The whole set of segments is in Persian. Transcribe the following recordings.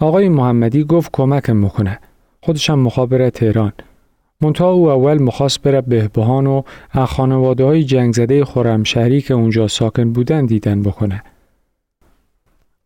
آقای محمدی گفت کمکم می‌کنه. خودشم مخابر تهران. منتها او اول مخواست بره بهبهان و خانواده های جنگ زده که اونجا ساکن بودن دیدن بکنه.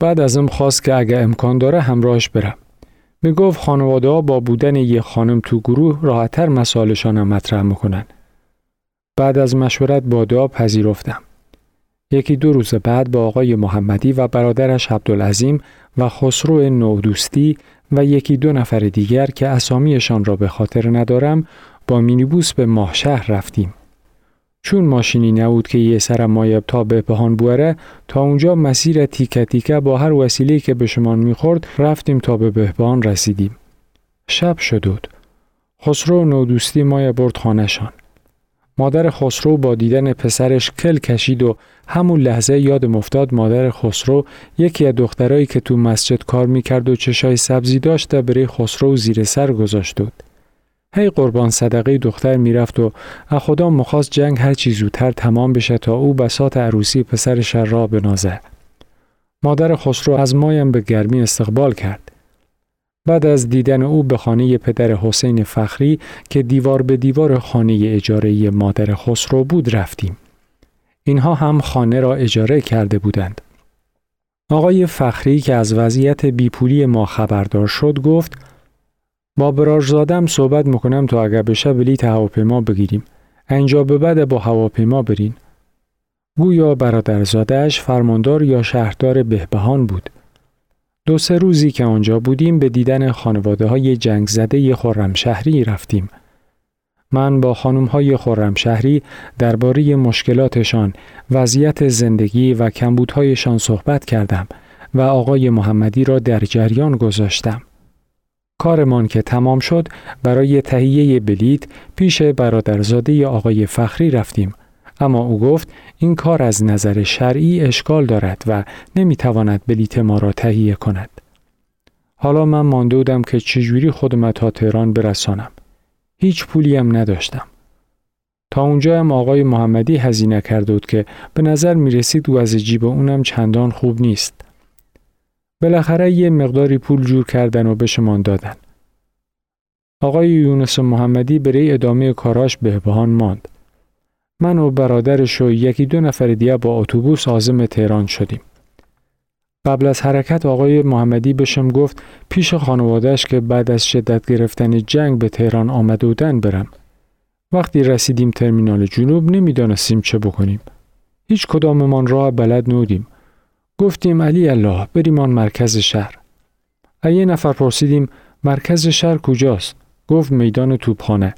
بعد ازم خواست که اگه امکان داره همراهش برم. می گفت خانواده ها با بودن یه خانم تو گروه راحتتر مسائلشان مطرح می‌کنن. بعد از مشورت با دعا پذیرفتم. یکی دو روز بعد با آقای محمدی و برادرش عبدالعظیم و خسرو نودوستی و یکی دو نفر دیگر که اسامیشان را به خاطر ندارم با مینیبوس به ماهشهر رفتیم. چون ماشینی نبود که یه سر مایب تا به پهان بوره تا اونجا مسیر تیکه تیکه با هر وسیله که به شمان می‌خورد رفتیم تا به بهبان رسیدیم. شب شدود. خسرو نودوستی مای برد خانهشان. مادر خسرو با دیدن پسرش کل کشید و همون لحظه یاد مفتاد مادر خسرو یکی از دخترایی که تو مسجد کار می‌کرد و چشای سبزی داشت برای خسرو زیر سر گذاشت هی قربان صدقه دختر می‌رفت و خدا مخواست جنگ هر چی زودتر تمام بشه تا او بسات عروسی پسرش را بنازه. مادر خسرو از مایم به گرمی استقبال کرد. بعد از دیدن او به خانه پدر حسین فخری که دیوار به دیوار خانه اجاره مادر خسرو بود رفتیم. اینها هم خانه را اجاره کرده بودند. آقای فخری که از وضعیت بیپولی ما خبردار شد گفت با برارزادم صحبت می‌کنم تا اگر بشه بلیت هواپیما بگیریم. اینجا به بعد با هواپیما برین. گویا برادرزادهش فرماندار یا شهردار بهبهان بود. دو سه روزی که آنجا بودیم به دیدن خانواده های جنگ زده خرمشهری رفتیم. من با خانم های خرمشهری درباره مشکلاتشان، وضعیت زندگی و کمبودهایشان صحبت کردم و آقای محمدی را در جریان گذاشتم. کارمان که تمام شد برای تهیه بلیت پیش برادرزاده آقای فخری رفتیم اما او گفت این کار از نظر شرعی اشکال دارد و نمی‌تواند بلیت ما را تهیه کند. حالا من مانده بودم که چجوری خودم تا تهران برسانم. هیچ پولی هم نداشتم. تا اونجا هم آقای محمدی هزینه کرده بود که به نظر می رسید و از جیب اونم چندان خوب نیست. بالاخره یه مقداری پول جور کردن و بهشمان دادن. آقای یونس محمدی برای ادامه کاراش بهبهان ماند. من و برادرش و یکی دو نفر دیگه با اتوبوس عازم تهران شدیم. قبل از حرکت آقای محمدی بشم گفت پیش خانوادهش که بعد از شدت گرفتن جنگ به تهران آمده بودن برم. وقتی رسیدیم ترمینال جنوب نمی‌دانستیم چه بکنیم. هیچ کداممان راه بلد نودیم. گفتیم علی الله بریم آن مرکز شهر. یه نفر پرسیدیم مرکز شهر کجاست؟ گفت میدان توپخانه.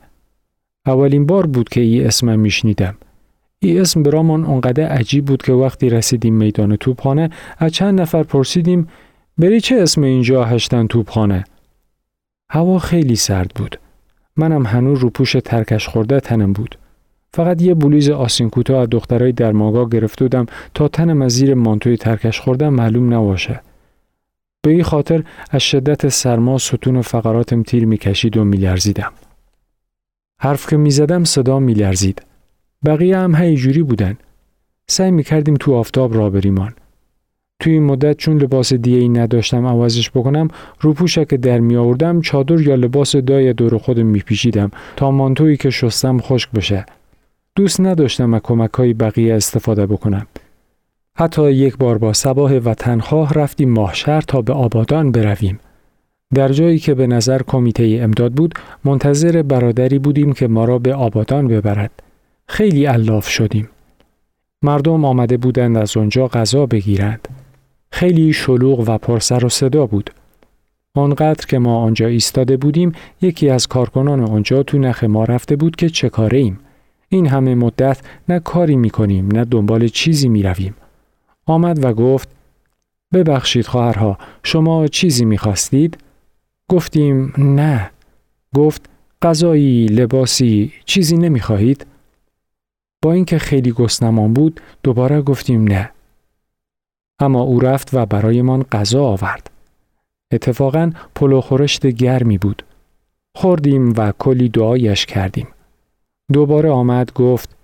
اولین بار بود که ای اسم میشنیدم. ای اسم برامان اونقدر عجیب بود که وقتی رسیدیم میدان توپخانه از چند نفر پرسیدیم بری چه اسم اینجا هشتن توپخانه؟ هوا خیلی سرد بود. منم هنوز رو پوش ترکش خورده تنم بود. فقط یه بلیز آسین کوتاه از دخترای درماگا گرفته بودم تا تنم از زیر مانتوی ترکش خوردم معلوم نباشه. به این خاطر از شدت سرما ستون فقراتم تیر می‌کشید و میلرزیدم. حرف که می‌زدم صدا میلرزید. بقیه هم هی بودن. سعی می‌کردیم تو آفتاب را بریمان. توی این مدت چون لباس دیگه ای نداشتم عوضش بکنم رو که در می آوردم چادر یا لباس دای دور خودم میپیچیدم تا مانتویی که شستم خشک بشه دوست نداشتم از کمک های بقیه استفاده بکنم. حتی یک بار با سباه و تنخواه رفتیم ماهشهر تا به آبادان برویم. در جایی که به نظر کمیته امداد بود منتظر برادری بودیم که ما را به آبادان ببرد. خیلی الاف شدیم. مردم آمده بودند از آنجا غذا بگیرند. خیلی شلوغ و پرسر و صدا بود. آنقدر که ما آنجا ایستاده بودیم یکی از کارکنان آنجا تو نخ ما رفته بود که چه کاره ایم. این همه مدت نه کاری می‌کنیم نه دنبال چیزی می‌رویم. آمد و گفت ببخشید خواهرها شما چیزی می‌خواستید؟ گفتیم نه. گفت غذایی، لباسی، چیزی نمی‌خواهید؟ با اینکه خیلی گسنمان بود دوباره گفتیم نه. اما او رفت و برایمان غذا آورد. اتفاقا پلو خورشت گرمی بود. خوردیم و کلی دعایش کردیم. دوباره آمد گفت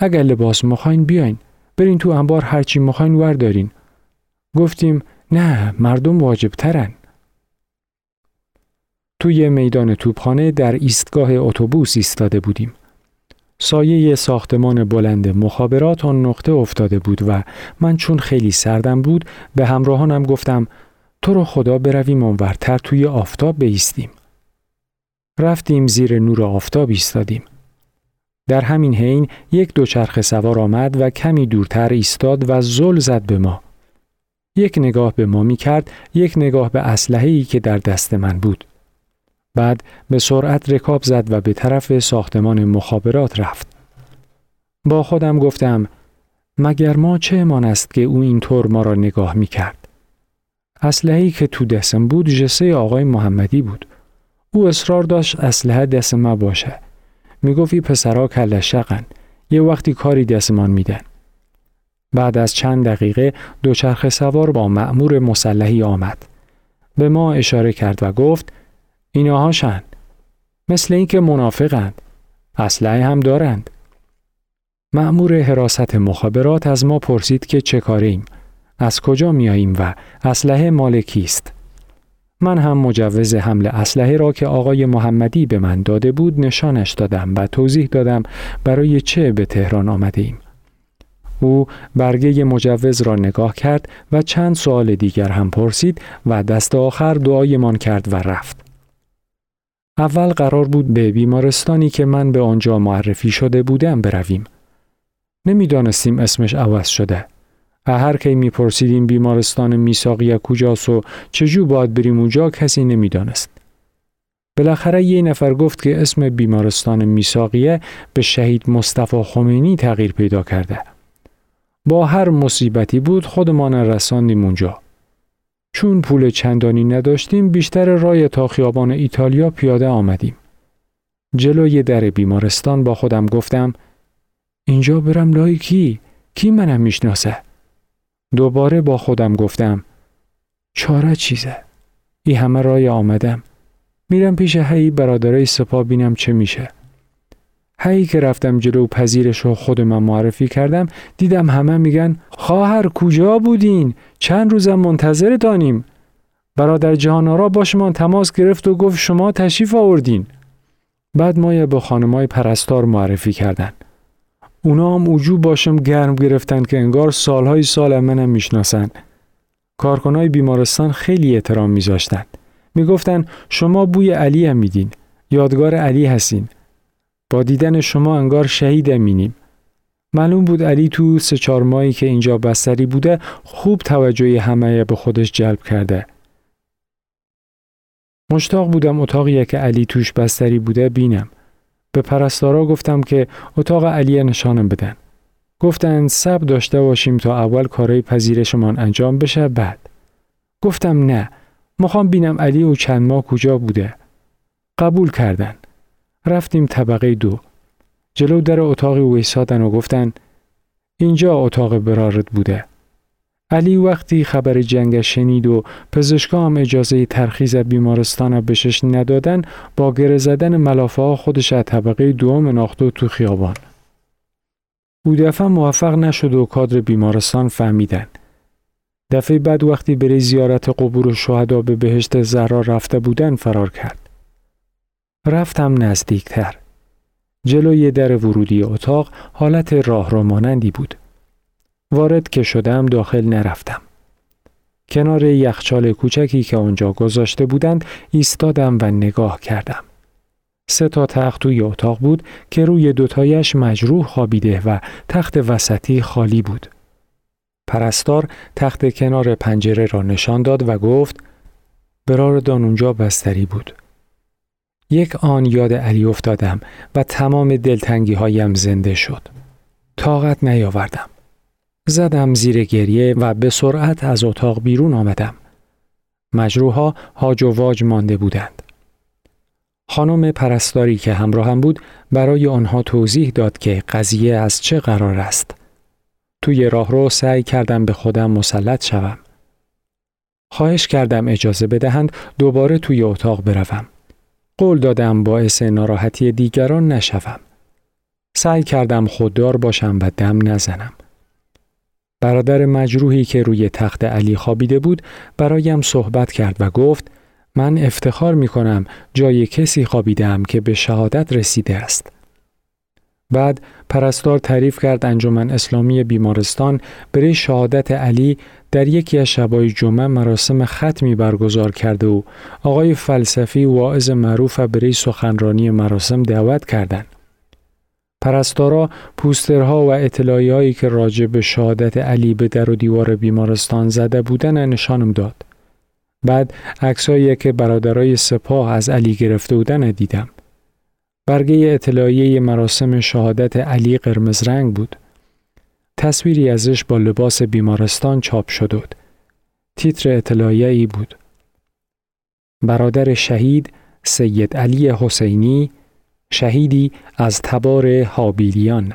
اگر لباس مخواین بیاین برین تو انبار هرچی مخواین وردارین گفتیم نه مردم واجب ترن. توی میدان توپخانه در ایستگاه اتوبوس ایستاده بودیم. سایه ساختمان بلند مخابرات آن نقطه افتاده بود و من چون خیلی سردم بود به همراهانم گفتم تو رو خدا برویم اونورتر توی آفتاب بیستیم. رفتیم زیر نور آفتاب ایستادیم. در همین حین یک دوچرخه سوار آمد و کمی دورتر ایستاد و زل زد به ما. یک نگاه به ما می کرد، یک نگاه به اسلحه‌ای که در دست من بود. بعد به سرعت رکاب زد و به طرف ساختمان مخابرات رفت. با خودم گفتم مگر ما چه امان است که او اینطور ما را نگاه می کرد. اسلحه‌ای که تو دستم بود جسه آقای محمدی بود. او اصرار داشت اسلحه دست ما باشه. می گفت این پسرها کلشقن. یه وقتی کاری دستمان میدن. بعد از چند دقیقه دوچرخه سوار با مأمور مسلحی آمد. به ما اشاره کرد و گفت اینهاشن مثل اینکه منافقند. اسلحه هم دارند. مأمور حراست مخابرات از ما پرسید که چه کاریم؟ از کجا میاییم و اسلحه مال کیست؟ من هم مجوز حمل اسلحه را که آقای محمدی به من داده بود نشانش دادم و توضیح دادم برای چه به تهران آمده ایم. او برگه مجوز را نگاه کرد و چند سوال دیگر هم پرسید و دست آخر دعایمان کرد و رفت. اول قرار بود به بیمارستانی که من به آنجا معرفی شده بودم برویم. نمی‌دانستیم اسمش عوض شده. هر کی میپرسیدیم بیمارستان میساقیه کجاست و چجور باید بریم اونجا کسی نمی‌دانست. بالاخره یه نفر گفت که اسم بیمارستان میساقیه به شهید مصطفی خمینی تغییر پیدا کرده. با هر مصیبتی بود خودمان رساندیم اونجا. چون پول چندانی نداشتیم بیشتر رای تا خیابان ایتالیا پیاده آمدیم. جلوی در بیمارستان با خودم گفتم اینجا برم لای کی؟ کی منم می‌شناسه؟ دوباره با خودم گفتم چاره چیزه؟ ای همه رای آمدم. میرم پیش هی برادرای سپا بینم چه میشه. هی که رفتم جلو پذیرش رو خود معرفی کردم دیدم همه میگن خواهر کجا بودین؟ چند روزم منتظر دانیم. برادر جهانارا با شما تماس گرفت و گفت شما تشریف آوردین. بعد ما با خانمای پرستار معرفی کردن. اونا هم اوجو باشم گرم گرفتن که انگار سالهای سال منم می‌شناسن. کارکنای بیمارستان خیلی احترام میذاشتن. می‌گفتن شما بوی علی هم میدین. یادگار علی هستین. با دیدن شما انگار شهید امینیم. معلوم بود علی تو سه چهار ماهی که اینجا بستری بوده خوب توجه همه به خودش جلب کرده. مشتاق بودم اتاقی که علی توش بستری بوده بینم. به پرستارا گفتم که اتاق علی نشانم بدن. گفتن سب داشته باشیم تا اول کارهای پذیرشمان انجام بشه بعد. گفتم نه. می‌خوام بینم علی و چند ماه کجا بوده. قبول کردن. رفتیم طبقه دو. جلو در اتاقی ویسادن و گفتن اینجا اتاق برارت بوده. علی وقتی خبر جنگ شنید و پزشکا هم اجازه ترخیص بیمارستان بشش ندادن با گره زدن ملافه ها خودش از طبقه دوم ناخت و تو خیابان. او دفعه موفق نشد و کادر بیمارستان فهمیدن. دفعه بعد وقتی بری زیارت قبور شهدا به بهشت زهرا رفته بودن فرار کرد. رفتم نزدیکتر. جلوی در ورودی اتاق حالت راه رو مانندی بود. وارد که شدم داخل نرفتم. کنار یخچال کوچکی که آنجا گذاشته بودند ایستادم و نگاه کردم. سه تا تخت توی اتاق بود که روی دوتایش مجروح خوابیده و تخت وسطی خالی بود. پرستار تخت کنار پنجره را نشان داد و گفت دان اونجا بستری بود. یک آن یاد علی افتادم و تمام دلتنگی هایم زنده شد. طاقت نیاوردم. زدم زیر گریه و به سرعت از اتاق بیرون آمدم. مجروحها هاج و واج مانده بودند. خانم پرستاری که همراهم بود برای آنها توضیح داد که قضیه از چه قرار است. توی راهرو سعی کردم به خودم مسلط شوم. خواهش کردم اجازه بدهند دوباره توی اتاق بروم. قول دادم باعث ناراحتی دیگران نشوم. سعی کردم خوددار باشم و دم نزنم. برادر مجروحی که روی تخت علی خوابیده بود برایم صحبت کرد و گفت من افتخار می کنم جای کسی خوابیدم که به شهادت رسیده است. بعد پرستار تعریف کرد انجمن اسلامی بیمارستان برای شهادت علی در یکی از شبای جمعه مراسم ختمی برگزار کرده و آقای فلسفی واعظ معروف برای سخنرانی مراسم دعوت کردند. پرستارا پوسترها و اطلاعی هایی که راجع به شهادت علی به در و دیوار بیمارستان زده بودن نشانم داد. بعد عکسایی که برادرای سپاه از علی گرفته بودن دیدم. برگه اطلاعیه مراسم شهادت علی قرمز رنگ بود. تصویری ازش با لباس بیمارستان چاپ شده بود. تیتر اطلاعیه ای بود. برادر شهید سید علی حسینی شهیدی از تبار حابیلیان